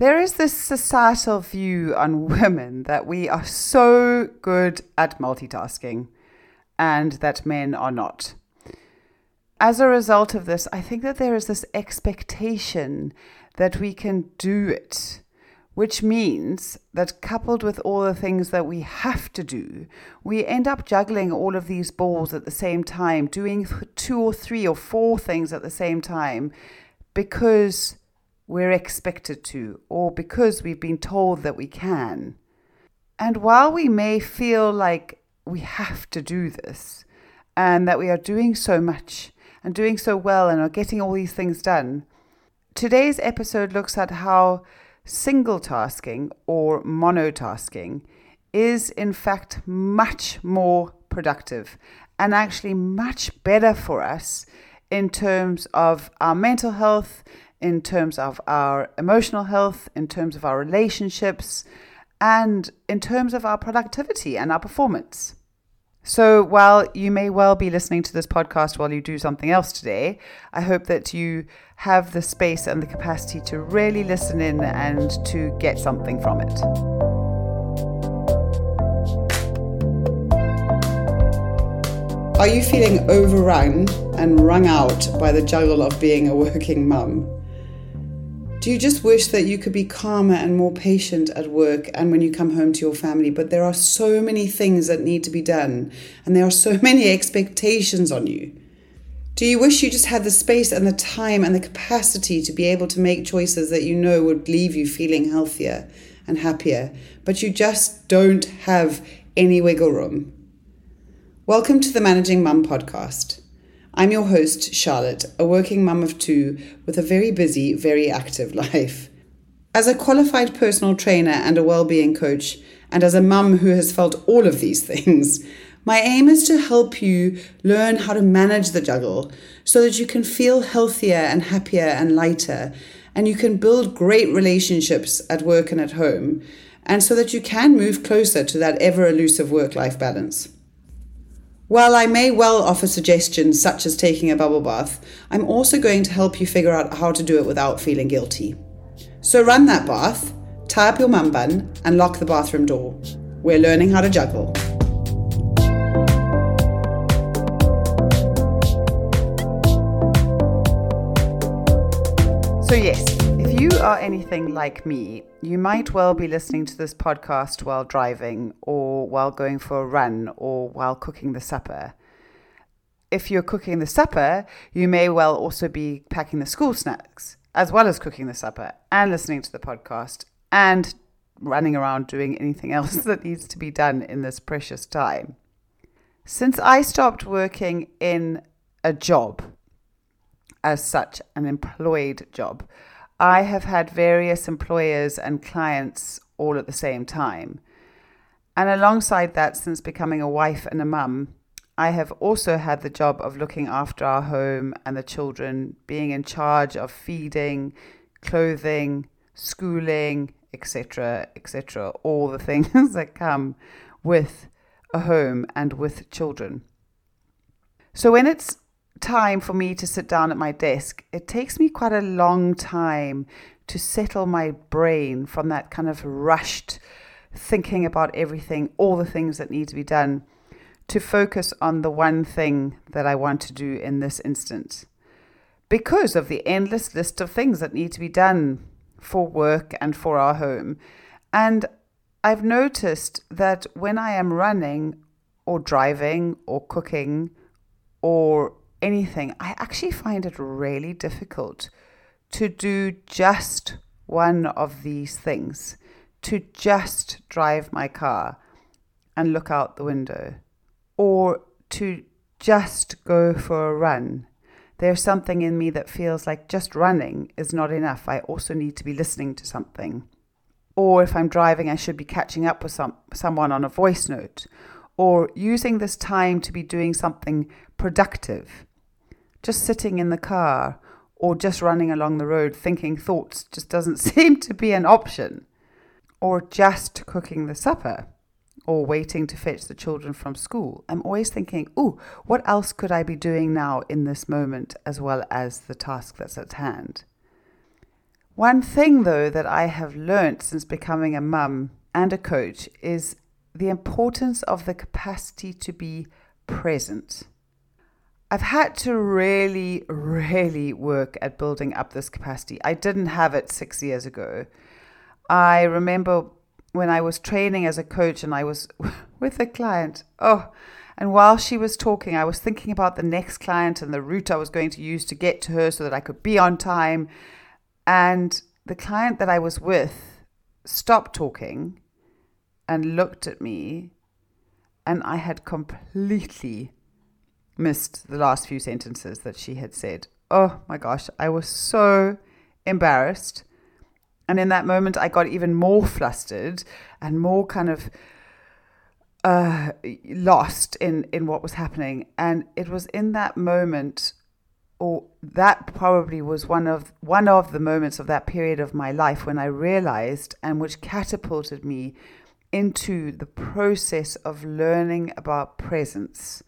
There is this societal view on women that we are so good at multitasking and that men are not. As a result of this, I think that there is this expectation that we can do it, which means that coupled with all the things that we have to do, we end up juggling all of these balls at the same time, doing two or three or four things at the same time because we're expected to, or because we've been told that we can. And while we may feel like we have to do this, and that we are doing so much and doing so well and are getting all these things done, today's episode looks at how single tasking or monotasking is in fact much more productive and actually much better for us in terms of our mental health, in terms of our emotional health, in terms of our relationships, and in terms of our productivity and our performance. So, while you may well be listening to this podcast while you do something else today, I hope that you have the space and the capacity to really listen in and to get something from it. Are you feeling overrun and wrung out by the juggle of being a working mum? Do you just wish that you could be calmer and more patient at work and when you come home to your family? But there are so many things that need to be done, and there are so many expectations on you. Do you wish you just had the space and the time and the capacity to be able to make choices that you know would leave you feeling healthier and happier, but you just don't have any wiggle room? Welcome to the Managing Mum podcast. I'm your host, Charlotte, a working mum of two with a very busy, very active life. As a qualified personal trainer and a well-being coach, and as a mum who has felt all of these things, my aim is to help you learn how to manage the juggle so that you can feel healthier and happier and lighter, and you can build great relationships at work and at home, and so that you can move closer to that ever elusive work life balance. While I may well offer suggestions such as taking a bubble bath, I'm also going to help you figure out how to do it without feeling guilty. So run that bath, tie up your mum bun, and lock the bathroom door. We're learning how to juggle. So, yes, you are anything like me, you might well be listening to this podcast while driving, or while going for a run, or while cooking the supper. If you're cooking the supper, you may well also be packing the school snacks, as well as cooking the supper, and listening to the podcast, and running around doing anything else that needs to be done in this precious time. Since I stopped working in a job, as such an employed job. I have had various employers and clients all at the same time. And alongside that, since becoming a wife and a mum, I have also had the job of looking after our home and the children, being in charge of feeding, clothing, schooling, etc., etc., all the things that come with a home and with children. So when it's time for me to sit down at my desk, it takes me quite a long time to settle my brain from that kind of rushed thinking about everything, all the things that need to be done, to focus on the one thing that I want to do in this instance. Because of the endless list of things that need to be done for work and for our home. And I've noticed that when I am running or driving or cooking or anything, I actually find it really difficult to do just one of these things, to just drive my car and look out the window, or to just go for a run. There's something in me that feels like just running is not enough. I also need to be listening to something. Or if I'm driving, I should be catching up with some, someone on a voice note, or using this time to be doing something productive just sitting in the car or just running along the road thinking thoughts just doesn't seem to be an option. Or just cooking the supper or waiting to fetch the children from school. I'm always thinking, oh, what else could I be doing now in this moment as well as the task that's at hand? One thing, though, that I have learnt since becoming a mum and a coach is the importance of the capacity to be present. I've had to really, really work at building up this capacity. I didn't have it six years ago. I remember when I was training as a coach and I was with a client. Oh, and while she was talking, I was thinking about the next client and the route I was going to use to get to her so that I could be on time. And the client that I was with stopped talking and looked at me, and I had completely missed the last few sentences that she had said. Oh my gosh, I was so embarrassed. And in that moment, I got even more flustered and more kind of uh, lost in, in what was happening. And it was in that moment, or that probably was one of one of the moments of that period of my life when I realized and which catapulted me into the process of learning about presence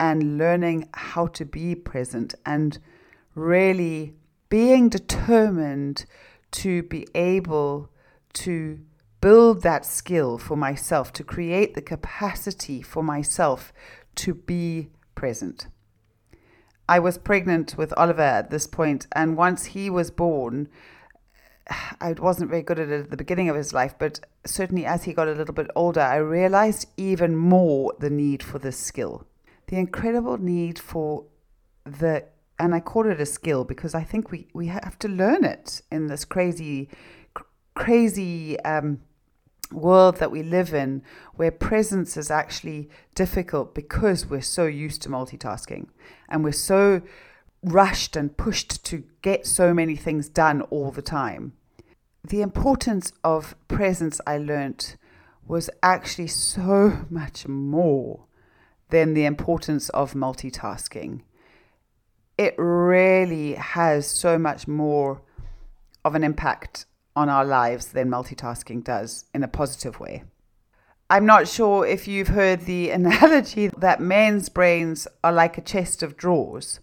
and learning how to be present and really being determined to be able to build that skill for myself, to create the capacity for myself to be present. I was pregnant with Oliver at this point, and once he was born, I wasn't very good at it at the beginning of his life, but certainly as he got a little bit older, I realized even more the need for this skill the incredible need for the and I call it a skill because I think we, we have to learn it in this crazy, crazy um, world that we live in, where presence is actually difficult because we're so used to multitasking and we're so rushed and pushed to get so many things done all the time. The importance of presence, I learnt, was actually so much more than the importance of multitasking. It really has so much more of an impact on our lives than multitasking does in a positive way. I'm not sure if you've heard the analogy that men's brains are like a chest of drawers.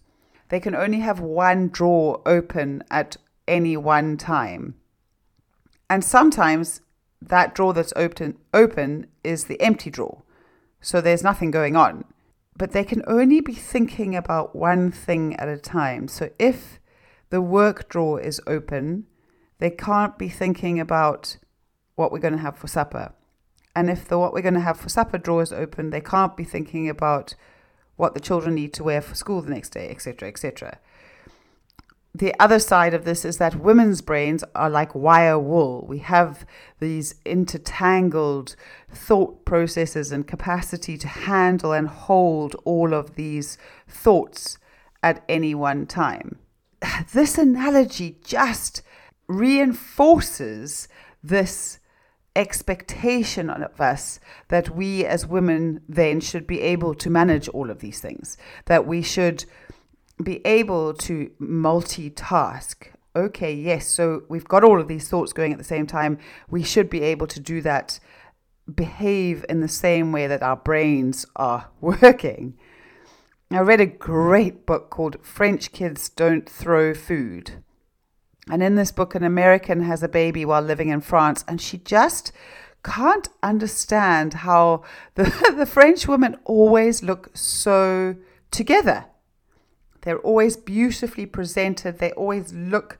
They can only have one drawer open at any one time. And sometimes that drawer that's open open is the empty drawer so there's nothing going on. But they can only be thinking about one thing at a time. So if the work drawer is open, they can't be thinking about what we're going to have for supper. And if the what we're going to have for supper drawer is open, they can't be thinking about what the children need to wear for school the next day, etc., etc the other side of this is that women's brains are like wire wool. We have these intertangled thought processes and capacity to handle and hold all of these thoughts at any one time. This analogy just reinforces this expectation of us that we as women then should be able to manage all of these things, that we should be able to multitask. Okay, yes, so we've got all of these thoughts going at the same time. We should be able to do that, behave in the same way that our brains are working. I read a great book called French Kids Don't Throw Food. And in this book, an American has a baby while living in France, and she just can't understand how the, the French women always look so together. They're always beautifully presented. They always look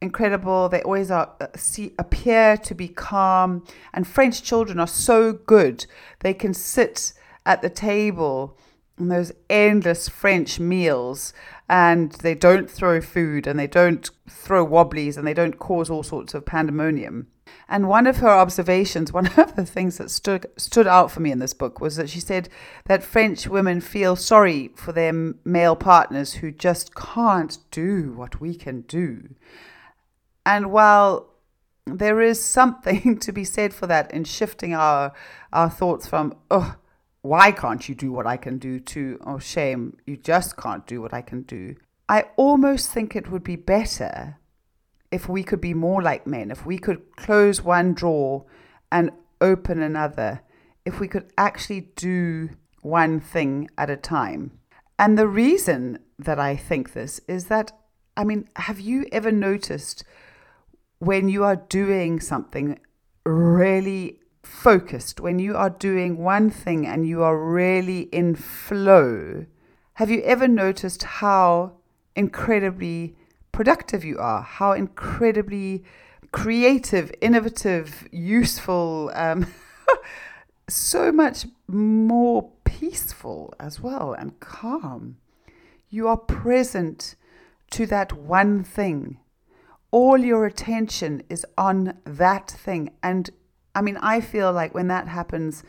incredible. They always are, uh, see, appear to be calm. And French children are so good. They can sit at the table in those endless French meals and they don't throw food and they don't throw wobblies and they don't cause all sorts of pandemonium. And one of her observations, one of the things that stood stood out for me in this book was that she said that French women feel sorry for their male partners who just can't do what we can do. And while there is something to be said for that in shifting our our thoughts from oh why can't you do what I can do to oh shame you just can't do what I can do. I almost think it would be better if we could be more like men, if we could close one drawer and open another, if we could actually do one thing at a time. And the reason that I think this is that, I mean, have you ever noticed when you are doing something really focused, when you are doing one thing and you are really in flow, have you ever noticed how incredibly productive you are, how incredibly creative, innovative, useful, um, so much more peaceful as well and calm? You are present to that one thing. All your attention is on that thing. And I mean, I feel like when that happens,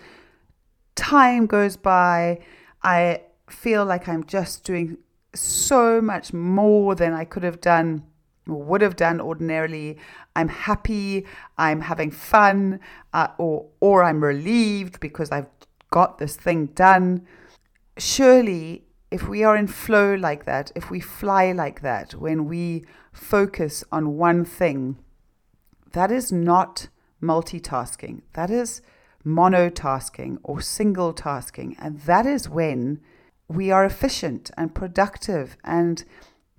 time goes by. I feel like I'm just doing so much more than I could have done or would have done ordinarily. I'm happy, I'm having fun, uh, or or I'm relieved because I've got this thing done. Surely, if we are in flow like that, if we fly like that, when we focus on one thing, that is not multitasking. That is monotasking or single tasking, and that is when we are efficient and productive and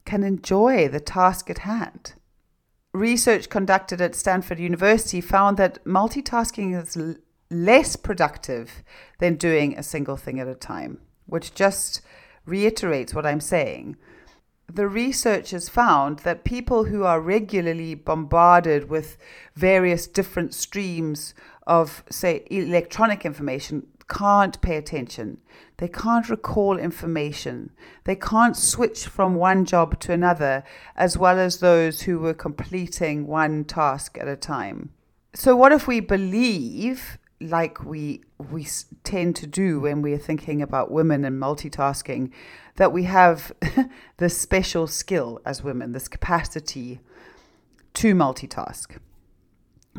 can enjoy the task at hand. Research conducted at Stanford University found that multitasking is l- less productive than doing a single thing at a time, which just reiterates what I'm saying. The researchers found that people who are regularly bombarded with various different streams of, say, electronic information can't pay attention. They can't recall information. They can't switch from one job to another, as well as those who were completing one task at a time. So, what if we believe, like we, we tend to do when we're thinking about women and multitasking, that we have this special skill as women, this capacity to multitask?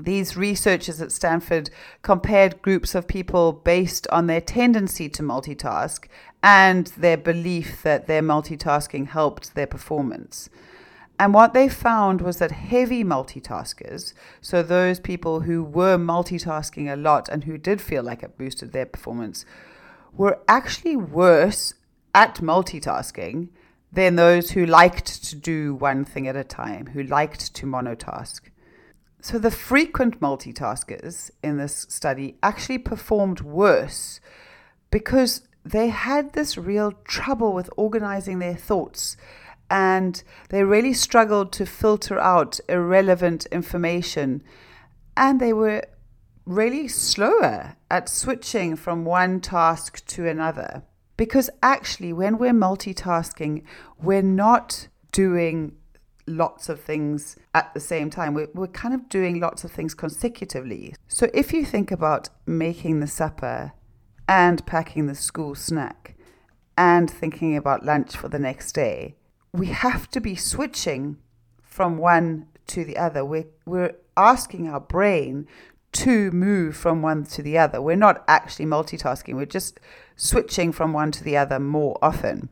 These researchers at Stanford compared groups of people based on their tendency to multitask and their belief that their multitasking helped their performance. And what they found was that heavy multitaskers, so those people who were multitasking a lot and who did feel like it boosted their performance, were actually worse at multitasking than those who liked to do one thing at a time, who liked to monotask. So the frequent multitaskers in this study actually performed worse because they had this real trouble with organizing their thoughts and they really struggled to filter out irrelevant information and they were really slower at switching from one task to another. Because actually, when we're multitasking, we're not doing lots of things at the same time. We're, we're kind of doing lots of things consecutively. So if you think about making the supper and packing the school snack and thinking about lunch for the next day, we have to be switching from one to the other. We're, we're asking our brain to move from one to the other. We're not actually multitasking, we're just switching from one to the other more often.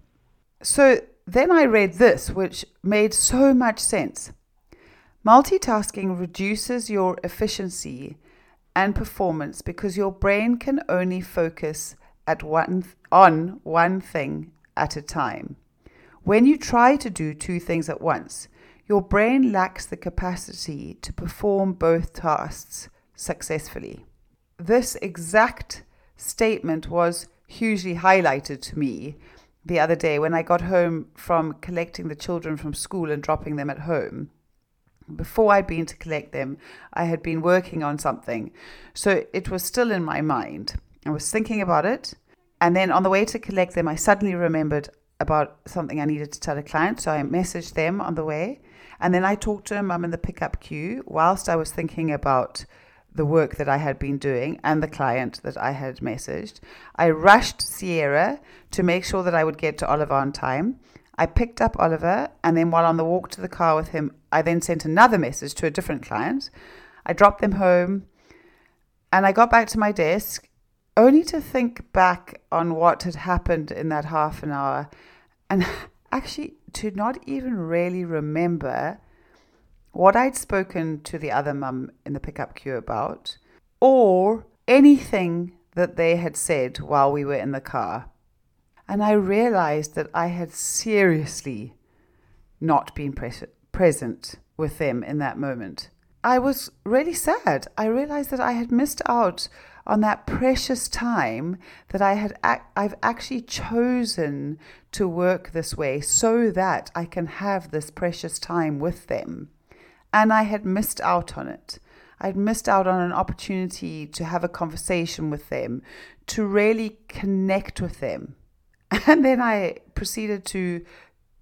So then I read this, which made so much sense. Multitasking reduces your efficiency and performance because your brain can only focus at one on one thing at a time. When you try to do two things at once, your brain lacks the capacity to perform both tasks successfully. This exact statement was hugely highlighted to me the other day when I got home from collecting the children from school and dropping them at home. Before I'd been to collect them, I had been working on something. So it was still in my mind. I was thinking about it. And then on the way to collect them, I suddenly remembered about something I needed to tell a client. So I messaged them on the way. And then I talked to them. I'm in the pickup queue whilst I was thinking about the work that I had been doing and the client that I had messaged. I rushed Sierra to make sure that I would get to Oliver on time. I picked up Oliver, and then while on the walk to the car with him, I then sent another message to a different client. I dropped them home, and I got back to my desk only to think back on what had happened in that half an hour and actually to not even really remember what I'd spoken to the other mum in the pickup queue about, or anything that they had said while we were in the car. And I realized that I had seriously not been pres- present with them in that moment. I was really sad. I realized that I had missed out on that precious time that I had I've actually chosen to work this way so that I can have this precious time with them. And I had missed out on it. I'd missed out on an opportunity to have a conversation with them, to really connect with them. And then I proceeded to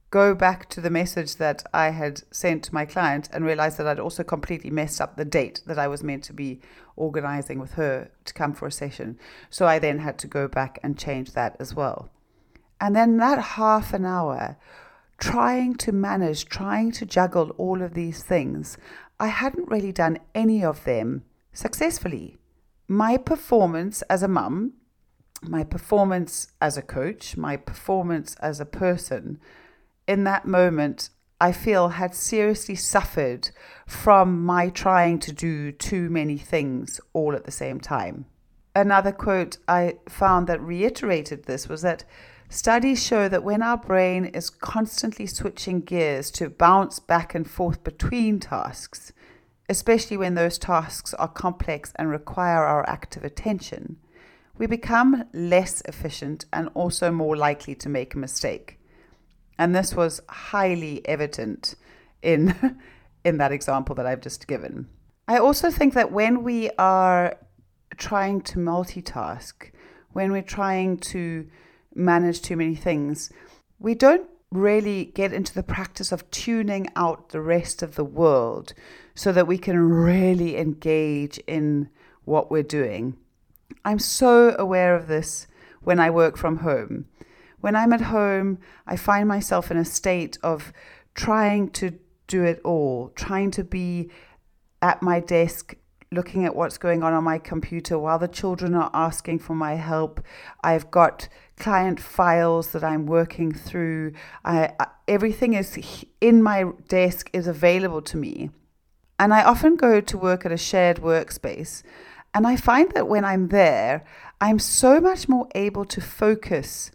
go back to the message that I had sent to my client and realized that I'd also completely messed up the date that I was meant to be organizing with her to come for a session. So I then had to go back and change that as well. And then that half an hour, trying to manage, trying to juggle all of these things, I hadn't really done any of them successfully. My performance as a mum, my performance as a coach, my performance as a person in that moment, I feel had seriously suffered from my trying to do too many things all at the same time. Another quote I found that reiterated this was that studies show that when our brain is constantly switching gears to bounce back and forth between tasks, especially when those tasks are complex and require our active attention, we become less efficient and also more likely to make a mistake. And this was highly evident in, in that example that I've just given. I also think that when we are trying to multitask, when we're trying to manage too many things, we don't really get into the practice of tuning out the rest of the world so that we can really engage in what we're doing. I'm so aware of this when I work from home. When I'm at home, I find myself in a state of trying to do it all, trying to be at my desk looking at what's going on on my computer while the children are asking for my help. I've got client files that I'm working through. I, everything is in my desk is available to me. And I often go to work at a shared workspace. And I find that when I'm there, I'm so much more able to focus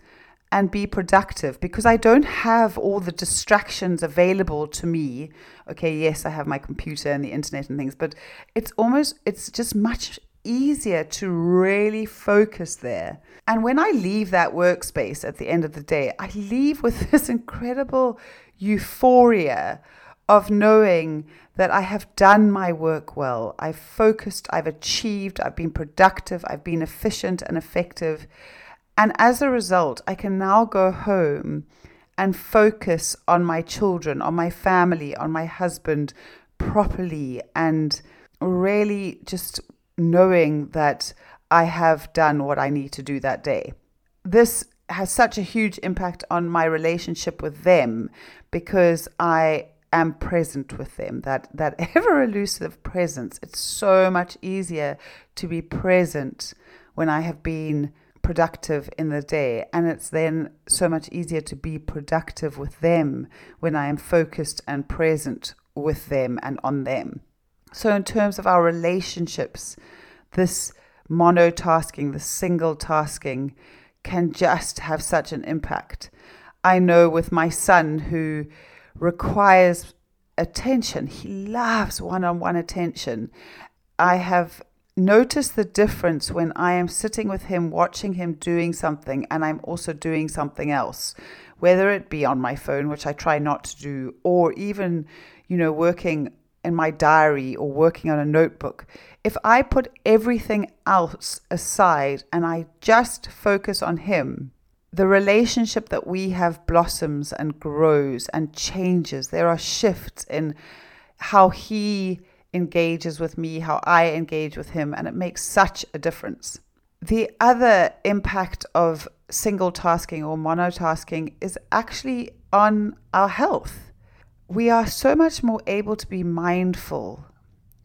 and be productive because I don't have all the distractions available to me. Okay, yes, I have my computer and the internet and things, but it's almost, it's just much easier to really focus there. And when I leave that workspace at the end of the day, I leave with this incredible euphoria of knowing that I have done my work well. I've focused, I've achieved, I've been productive, I've been efficient and effective. And as a result, I can now go home and focus on my children, on my family, on my husband properly, and really just knowing that I have done what I need to do that day. This has such a huge impact on my relationship with them because I am present with them that that ever elusive presence it's so much easier to be present when i have been productive in the day. And it's then so much easier to be productive with them when I am focused and present with them and on them. So, in terms of our relationships, this monotasking, the single tasking, can just have such an impact. I know with my son who requires attention, he loves one on one attention. I have noticed the difference when I am sitting with him, watching him doing something, and I'm also doing something else, whether it be on my phone, which I try not to do, or even, you know, working in my diary or working on a notebook. If I put everything else aside and I just focus on him, the relationship that we have blossoms and grows and changes. There are shifts in how he engages with me, how I engage with him, and it makes such a difference. The other impact of single tasking or monotasking is actually on our health. We are so much more able to be mindful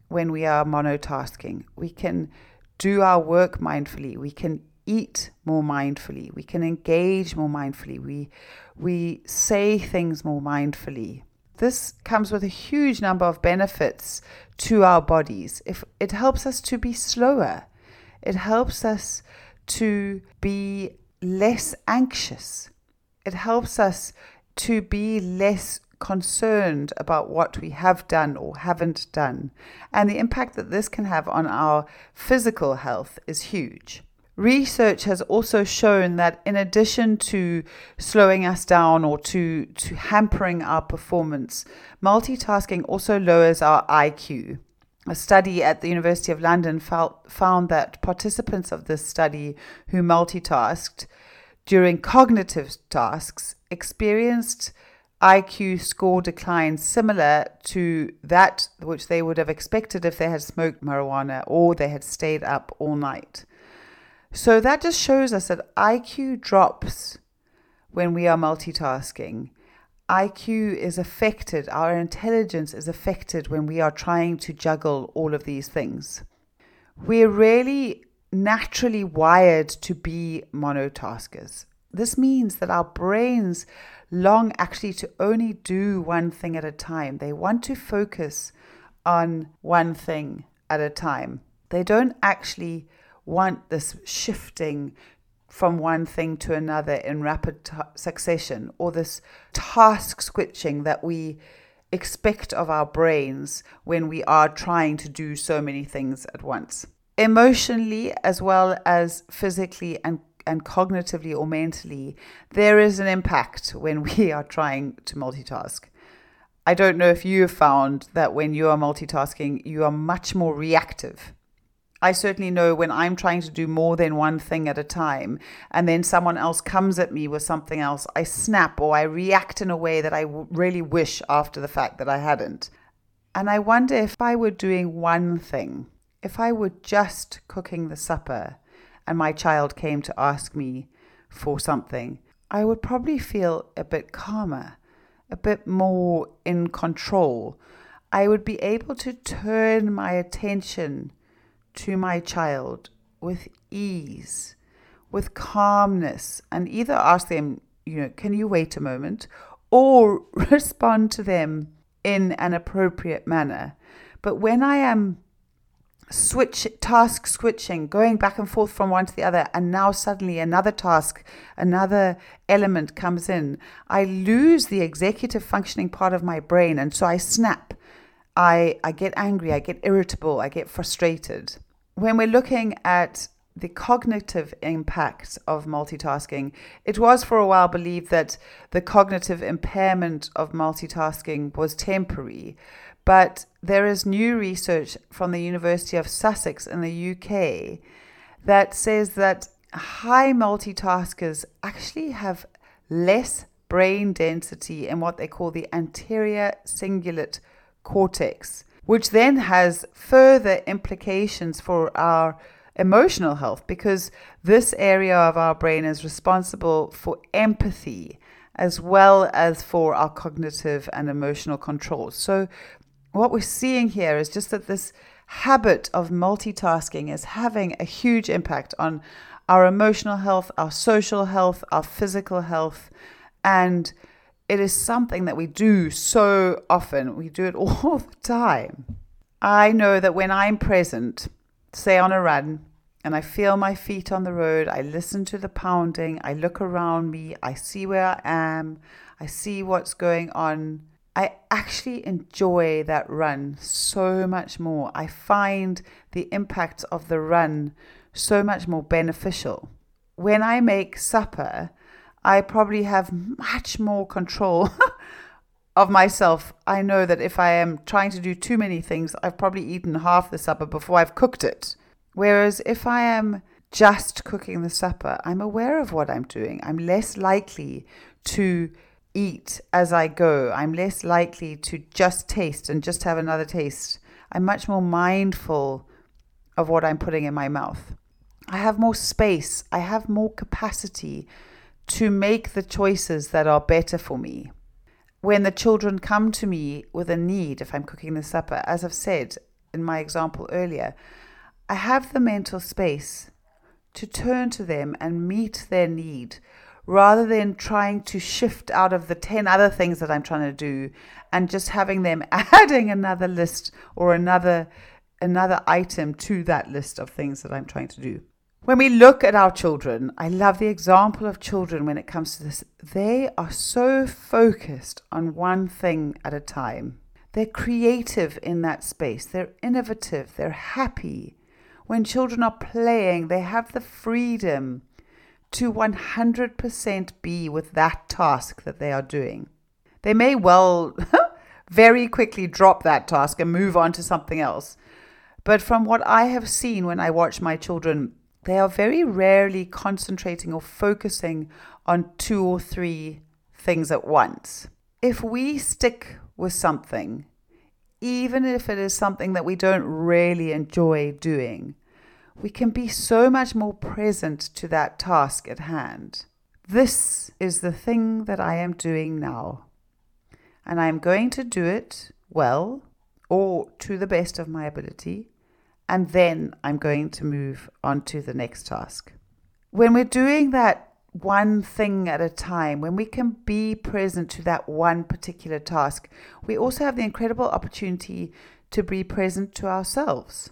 when we are monotasking. We can do our work mindfully. We can eat more mindfully. We can engage more mindfully. We, we say things more mindfully. This comes with a huge number of benefits to our bodies. If it helps us to be slower, it helps us to be less anxious. It helps us to be less concerned about what we have done or haven't done. And the impact that this can have on our physical health is huge. Research has also shown that in addition to slowing us down or to, to hampering our performance, multitasking also lowers our IQ. A study at the University of London found that participants of this study who multitasked during cognitive tasks experienced IQ score declines similar to that which they would have expected if they had smoked marijuana or they had stayed up all night. So that just shows us that IQ drops when we are multitasking. IQ is affected, our intelligence is affected when we are trying to juggle all of these things. We're really naturally wired to be monotaskers. This means that our brains long actually to only do one thing at a time. They want to focus on one thing at a time. They don't actually want this shifting from one thing to another in rapid t- succession or this task switching that we expect of our brains when we are trying to do so many things at once. Emotionally, as well as physically and, and cognitively or mentally, there is an impact when we are trying to multitask. I don't know if you have found that when you are multitasking, you are much more reactive I certainly know when I'm trying to do more than one thing at a time, and then someone else comes at me with something else, I snap or I react in a way that I w- really wish after the fact that I hadn't. And I wonder if I were doing one thing, if I were just cooking the supper and my child came to ask me for something, I would probably feel a bit calmer, a bit more in control. I would be able to turn my attention to my child with ease, with calmness, and either ask them, you know, can you wait a moment, or respond to them in an appropriate manner. But when I am switch task switching going back and forth from one to the other and now suddenly another task another element comes in i lose the executive functioning part of my brain and so i snap i i get angry i get irritable i get frustrated when we're looking at the cognitive impact of multitasking, it was for a while believed that the cognitive impairment of multitasking was temporary. But there is new research from the University of Sussex in the UK that says that high multitaskers actually have less brain density in what they call the anterior cingulate cortex which then has further implications for our emotional health because this area of our brain is responsible for empathy as well as for our cognitive and emotional control. So, what we're seeing here is just that this habit of multitasking is having a huge impact on our emotional health, our social health, our physical health, and it is something that we do so often. We do it all the time. I know that when I'm present, say on a run, and I feel my feet on the road, I listen to the pounding, I look around me, I see where I am, I see what's going on. I actually enjoy that run so much more. I find the impact of the run so much more beneficial. When I make supper, I probably have much more control of myself. I know that if I am trying to do too many things, I've probably eaten half the supper before I've cooked it. Whereas if I am just cooking the supper, I'm aware of what I'm doing. I'm less likely to eat as I go. I'm less likely to just taste and just have another taste. I'm much more mindful of what I'm putting in my mouth. I have more space. I have more capacity to make the choices that are better for me. When the children come to me with a need, if I'm cooking the supper, as I've said in my example earlier, I have the mental space to turn to them and meet their need rather than trying to shift out of the 10 other things that I'm trying to do and just having them adding another list or another another item to that list of things that I'm trying to do When we look at our children, I love the example of children when it comes to this. They are so focused on one thing at a time. They're creative in that space, they're innovative, they're happy. When children are playing, they have the freedom to 100% be with that task that they are doing. They may well very quickly drop that task and move on to something else. But from what I have seen when I watch my children they are very rarely concentrating or focusing on two or three things at once. If we stick with something, even if it is something that we don't really enjoy doing, we can be so much more present to that task at hand. This is the thing that I am doing now, and I am going to do it well or to the best of my ability and then I'm going to move on to the next task. When we're doing that one thing at a time, when we can be present to that one particular task, we also have the incredible opportunity to be present to ourselves.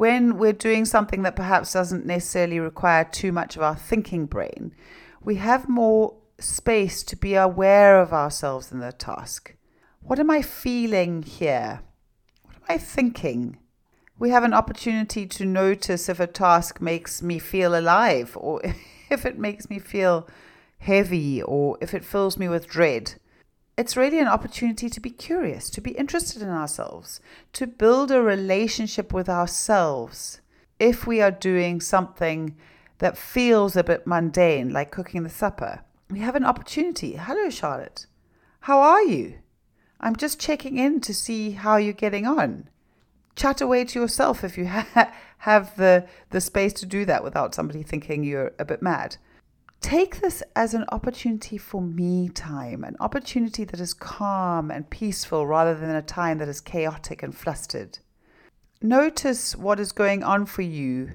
When we're doing something that perhaps doesn't necessarily require too much of our thinking brain, we have more space to be aware of ourselves in the task. What am I feeling here? What am I thinking? we have an opportunity to notice if a task makes me feel alive or if it makes me feel heavy or if it fills me with dread. It's really an opportunity to be curious, to be interested in ourselves, to build a relationship with ourselves. If we are doing something that feels a bit mundane, like cooking the supper, we have an opportunity. Hello, Charlotte. How are you? I'm just checking in to see how you're getting on chat away to yourself if you ha- have the, the space to do that without somebody thinking you're a bit mad. Take this as an opportunity for me time, an opportunity that is calm and peaceful rather than a time that is chaotic and flustered. Notice what is going on for you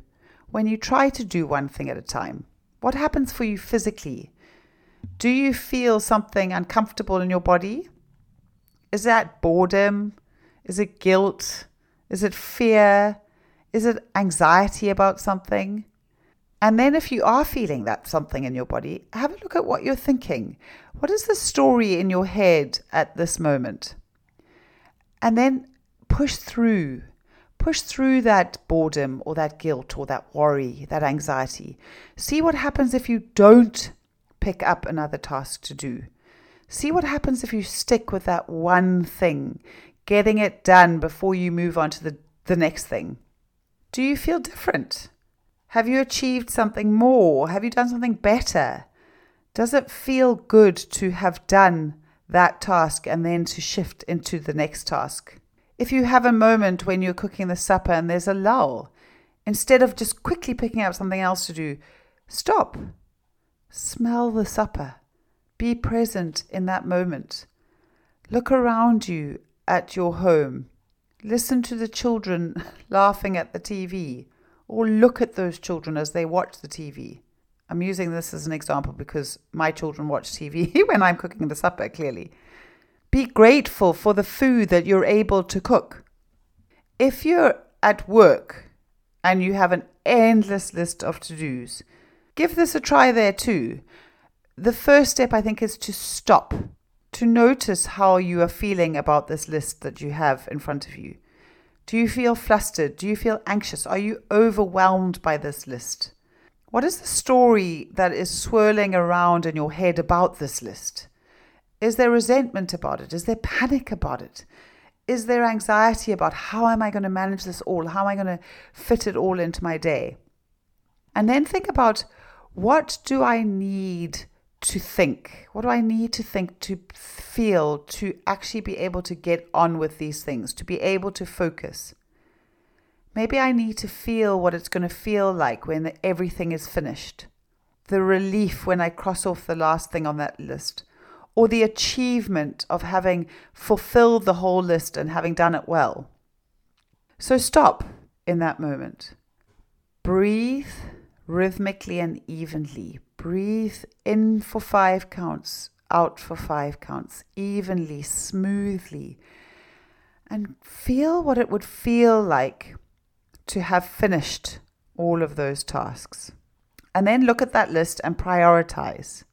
when you try to do one thing at a time. What happens for you physically? Do you feel something uncomfortable in your body? Is that boredom? Is it guilt? Is it fear? Is it anxiety about something? And then, if you are feeling that something in your body, have a look at what you're thinking. What is the story in your head at this moment? And then push through. Push through that boredom or that guilt or that worry, that anxiety. See what happens if you don't pick up another task to do. See what happens if you stick with that one thing getting it done before you move on to the, the next thing. Do you feel different? Have you achieved something more? Have you done something better? Does it feel good to have done that task and then to shift into the next task? If you have a moment when you're cooking the supper and there's a lull, instead of just quickly picking up something else to do, stop. Smell the supper. Be present in that moment. Look around you at your home. Listen to the children laughing at the TV, or look at those children as they watch the TV. I'm using this as an example because my children watch TV when I'm cooking the supper, clearly. Be grateful for the food that you're able to cook. If you're at work and you have an endless list of to dos, give this a try there too. The first step, I think, is to stop to notice how you are feeling about this list that you have in front of you. Do you feel flustered? Do you feel anxious? Are you overwhelmed by this list? What is the story that is swirling around in your head about this list? Is there resentment about it? Is there panic about it? Is there anxiety about how am I going to manage this all? How am I going to fit it all into my day? And then think about what do I need to think? What do I need to think, to feel, to actually be able to get on with these things, to be able to focus? Maybe I need to feel what it's going to feel like when everything is finished. The relief when I cross off the last thing on that list, or the achievement of having fulfilled the whole list and having done it well. So stop in that moment. Breathe rhythmically and evenly. Breathe in for five counts, out for five counts, evenly, smoothly. And feel what it would feel like to have finished all of those tasks. And then look at that list and prioritize.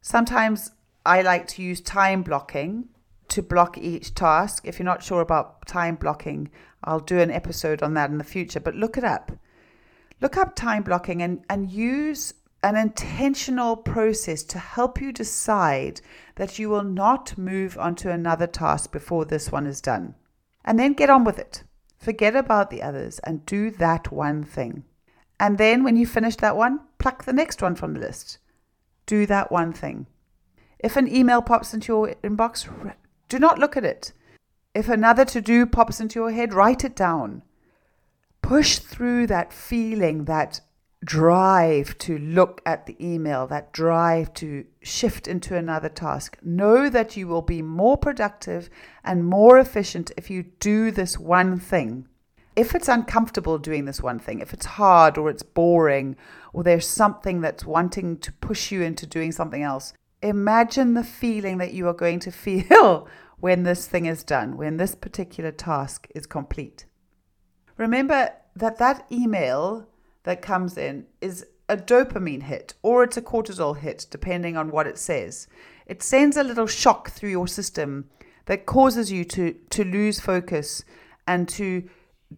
Sometimes I like to use time blocking to block each task. If you're not sure about time blocking, I'll do an episode on that in the future, but look it up. Look up time blocking and, and use an intentional process to help you decide that you will not move on to another task before this one is done. And then get on with it. Forget about the others and do that one thing. And then when you finish that one, pluck the next one from the list. Do that one thing. If an email pops into your inbox, do not look at it. If another to do pops into your head, write it down. Push through that feeling, that drive to look at the email, that drive to shift into another task. Know that you will be more productive and more efficient if you do this one thing. If it's uncomfortable doing this one thing, if it's hard or it's boring or there's something that's wanting to push you into doing something else, imagine the feeling that you are going to feel when this thing is done, when this particular task is complete. Remember that that email that comes in is a dopamine hit or it's a cortisol hit, depending on what it says. It sends a little shock through your system that causes you to, to lose focus and to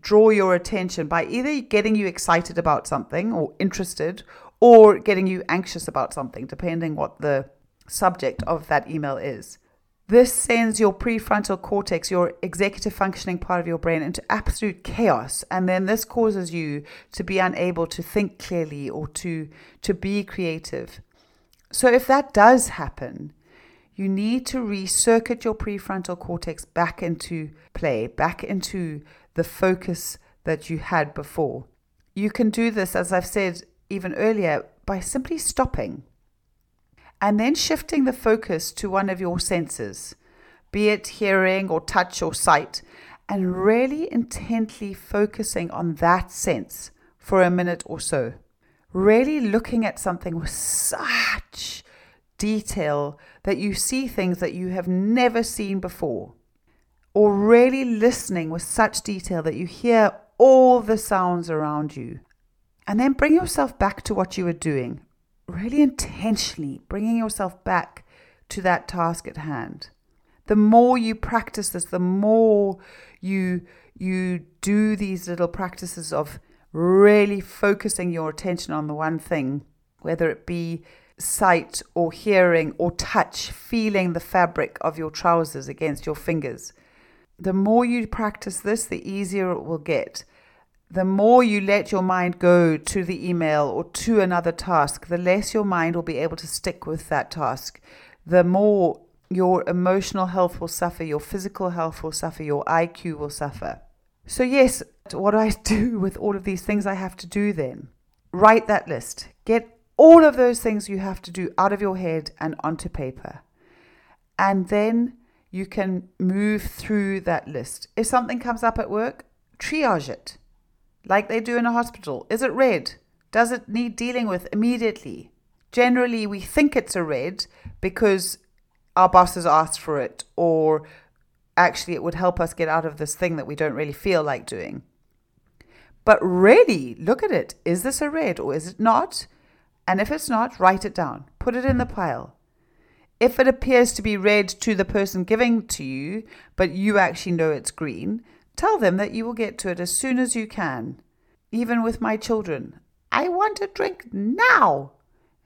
draw your attention by either getting you excited about something or interested or getting you anxious about something, depending what the subject of that email is. This sends your prefrontal cortex, your executive functioning part of your brain, into absolute chaos. And then this causes you to be unable to think clearly or to, to be creative. So, if that does happen, you need to recircuit your prefrontal cortex back into play, back into the focus that you had before. You can do this, as I've said even earlier, by simply stopping and then shifting the focus to one of your senses, be it hearing or touch or sight, and really intently focusing on that sense for a minute or so. Really looking at something with such detail that you see things that you have never seen before. Or really listening with such detail that you hear all the sounds around you. And then bring yourself back to what you were doing really intentionally bringing yourself back to that task at hand. The more you practice this, the more you you do these little practices of really focusing your attention on the one thing, whether it be sight or hearing or touch, feeling the fabric of your trousers against your fingers. The more you practice this, the easier it will get the more you let your mind go to the email or to another task, the less your mind will be able to stick with that task. The more your emotional health will suffer, your physical health will suffer, your IQ will suffer. So, yes, what do I do with all of these things I have to do then? Write that list. Get all of those things you have to do out of your head and onto paper. And then you can move through that list. If something comes up at work, triage it like they do in a hospital? Is it red? Does it need dealing with immediately? Generally, we think it's a red because our boss has asked for it, or actually, it would help us get out of this thing that we don't really feel like doing. But really, look at it. Is this a red or is it not? And if it's not, write it down, put it in the pile. If it appears to be red to the person giving to you, but you actually know it's green, Tell them that you will get to it as soon as you can. Even with my children, I want a drink now.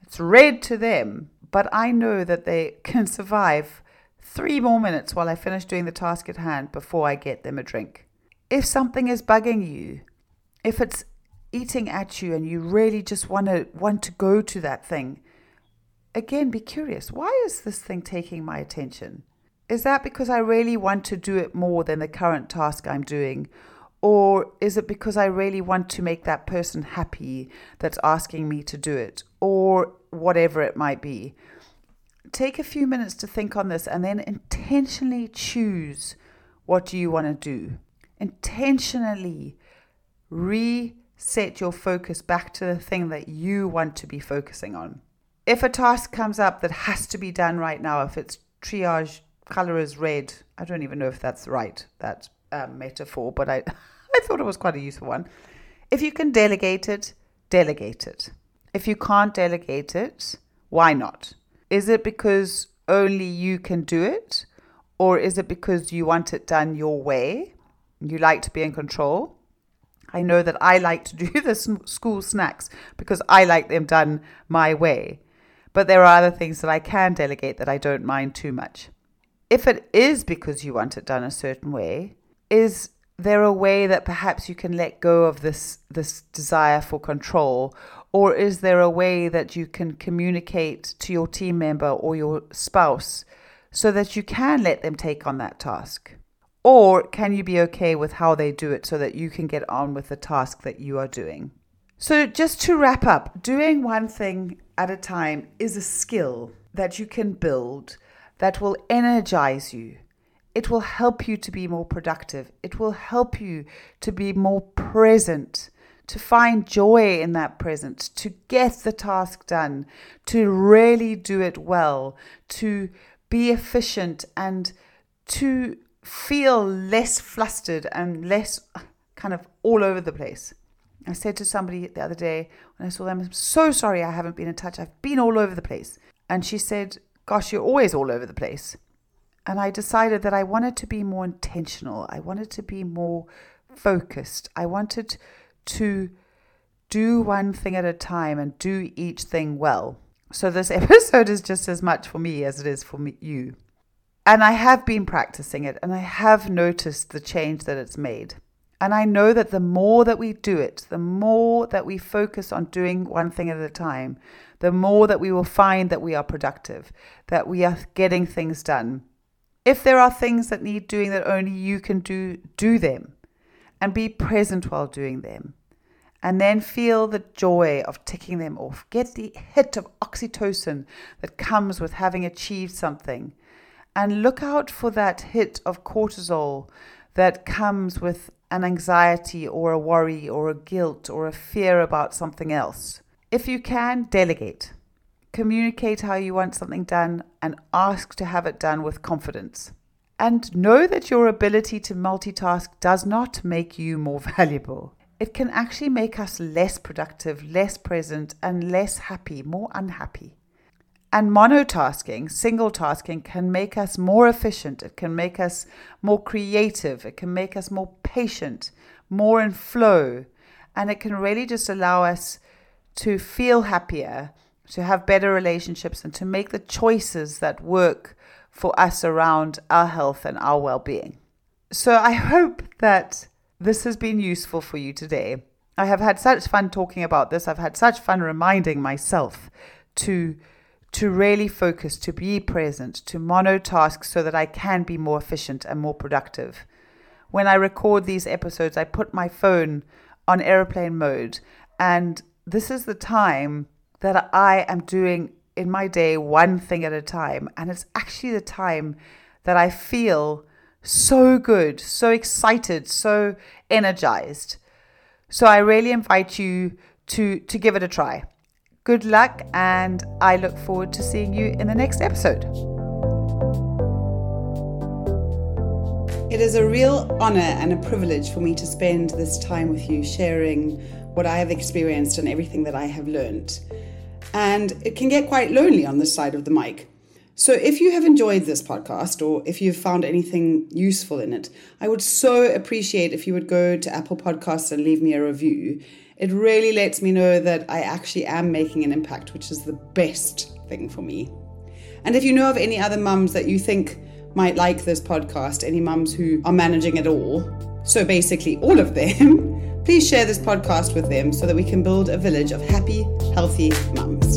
It's red to them, but I know that they can survive three more minutes while I finish doing the task at hand before I get them a drink. If something is bugging you, if it's eating at you and you really just want to want to go to that thing, again be curious. Why is this thing taking my attention? Is that because I really want to do it more than the current task I'm doing? Or is it because I really want to make that person happy that's asking me to do it? Or whatever it might be. Take a few minutes to think on this and then intentionally choose what you want to do. Intentionally reset your focus back to the thing that you want to be focusing on. If a task comes up that has to be done right now, if it's triage color is red. I don't even know if that's right, that um, metaphor, but I, I thought it was quite a useful one. If you can delegate it, delegate it. If you can't delegate it, why not? Is it because only you can do it? Or is it because you want it done your way? You like to be in control? I know that I like to do the school snacks because I like them done my way. But there are other things that I can delegate that I don't mind too much. If it is because you want it done a certain way, is there a way that perhaps you can let go of this this desire for control or is there a way that you can communicate to your team member or your spouse so that you can let them take on that task or can you be okay with how they do it so that you can get on with the task that you are doing? So, just to wrap up, doing one thing at a time is a skill that you can build that will energize you. It will help you to be more productive. It will help you to be more present, to find joy in that present, to get the task done, to really do it well, to be efficient, and to feel less flustered and less kind of all over the place. I said to somebody the other day when I saw them, I'm so sorry I haven't been in touch. I've been all over the place. And she said, Gosh, you're always all over the place. And I decided that I wanted to be more intentional. I wanted to be more focused. I wanted to do one thing at a time and do each thing well. So this episode is just as much for me as it is for me, you. And I have been practicing it and I have noticed the change that it's made. And I know that the more that we do it, the more that we focus on doing one thing at a time, the more that we will find that we are productive, that we are getting things done. If there are things that need doing that only you can do, do them and be present while doing them. And then feel the joy of ticking them off. Get the hit of oxytocin that comes with having achieved something and look out for that hit of cortisol that comes with an anxiety or a worry or a guilt or a fear about something else. If you can, delegate. Communicate how you want something done and ask to have it done with confidence. And know that your ability to multitask does not make you more valuable. It can actually make us less productive, less present, and less happy, more unhappy. And monotasking, single tasking, can make us more efficient. It can make us more creative. It can make us more patient, more in flow. And it can really just allow us to feel happier, to have better relationships, and to make the choices that work for us around our health and our well being. So I hope that this has been useful for you today. I have had such fun talking about this. I've had such fun reminding myself to to really focus, to be present, to monotask so that I can be more efficient and more productive. When I record these episodes, I put my phone on airplane mode, and this is the time that I am doing in my day one thing at a time. And it's actually the time that I feel so good, so excited, so energized. So I really invite you to, to give it a try. Good luck, and I look forward to seeing you in the next episode. It is a real honour and a privilege for me to spend this time with you sharing what I have experienced and everything that I have learned. And it can get quite lonely on this side of the mic. So, if you have enjoyed this podcast or if you've found anything useful in it, I would so appreciate if you would go to Apple Podcasts and leave me a review it really lets me know that I actually am making an impact, which is the best thing for me. And if you know of any other mums that you think might like this podcast, any mums who are managing it all, so basically all of them, please share this podcast with them so that we can build a village of happy, healthy mums.